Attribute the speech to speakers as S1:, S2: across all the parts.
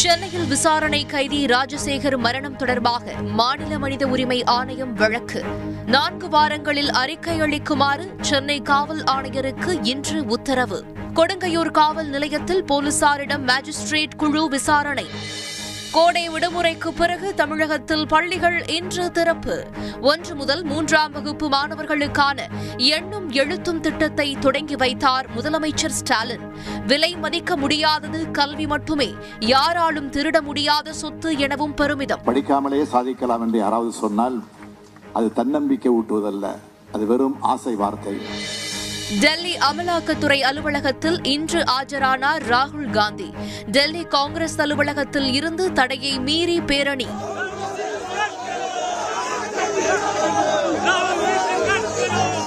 S1: சென்னையில் விசாரணை கைதி ராஜசேகர் மரணம் தொடர்பாக மாநில மனித உரிமை ஆணையம் வழக்கு. நான்கு வாரங்களில் அறிக்கை அளிக்குமாறு சென்னை காவல் ஆணையருக்கு இன்று உத்தரவு. கொடுங்கையூர் காவல் நிலையத்தில் போலீசாரிடம் மாஜிஸ்ட்ரேட் குழு விசாரணை. கோடை விடுமுறைக்கு பிறகு தமிழகத்தில் பள்ளிகள் இன்று திறப்பு. ஒன்று முதல் மூன்றாம் வகுப்பு மாணவர்களுக்கான எண்ணும் எழுத்தும் திட்டத்தை தொடங்கி வைத்தார் முதலமைச்சர் ஸ்டாலின். விலை மதிக்க முடியாதது கல்வி மட்டுமே யாராலும் திருட முடியாத சொத்து எனவும் பெருமிதம்.
S2: படிக்காமலே சாதிக்கலாம் என்று யாராவது சொன்னால் அது தன்னம்பிக்கை ஊட்டுவதல்ல அது வெறும் ஆசை வார்த்தை.
S1: டெல்லி அமலாக்கத்துறை அலுவலகத்தில் இன்று ஆஜரானார் ராகுல் காந்தி. டெல்லி காங்கிரஸ் அலுவலகத்தில் இருந்து தடையை மீறி பேரணி.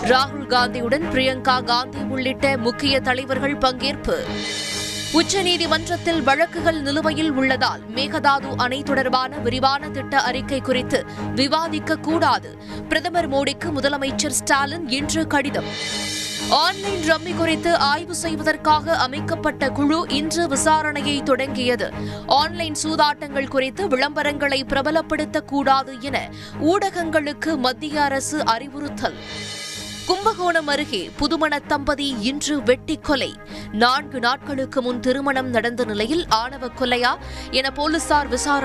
S1: ராகுல் காந்தியுடன் பிரியங்கா காந்தி உள்ளிட்ட முக்கிய தலைவர்கள் பங்கேற்பு. உச்சநீதிமன்றத்தில் வழக்குகள் நிலுவையில் உள்ளதால் மேகதாது அணை தொடர்பான விரிவான திட்ட அறிக்கை குறித்து விவாதிக்க கூடாது. பிரதமர் மோடிக்கு முதலமைச்சர் ஸ்டாலின் இன்று கடிதம். ஆன்லைன் ரம்மி குறித்து ஆய்வு செய்வதற்காக அமைக்கப்பட்ட குழு இன்று விசாரணையை தொடங்கியது. ஆன்லைன் சூதாட்டங்கள் குறித்து விளம்பரங்களை பிரபலப்படுத்தக்கூடாது என ஊடகங்களுக்கு மத்திய அரசு அறிவுறுத்தல். கும்பகோணம் அருகே புதுமண தம்பதி இன்று வெட்டி கொலை நான்கு நாட்களுக்கு முன் திருமணம் நடந்த நிலையில் ஆணவ கொலையா என போலீசார் விசாரணை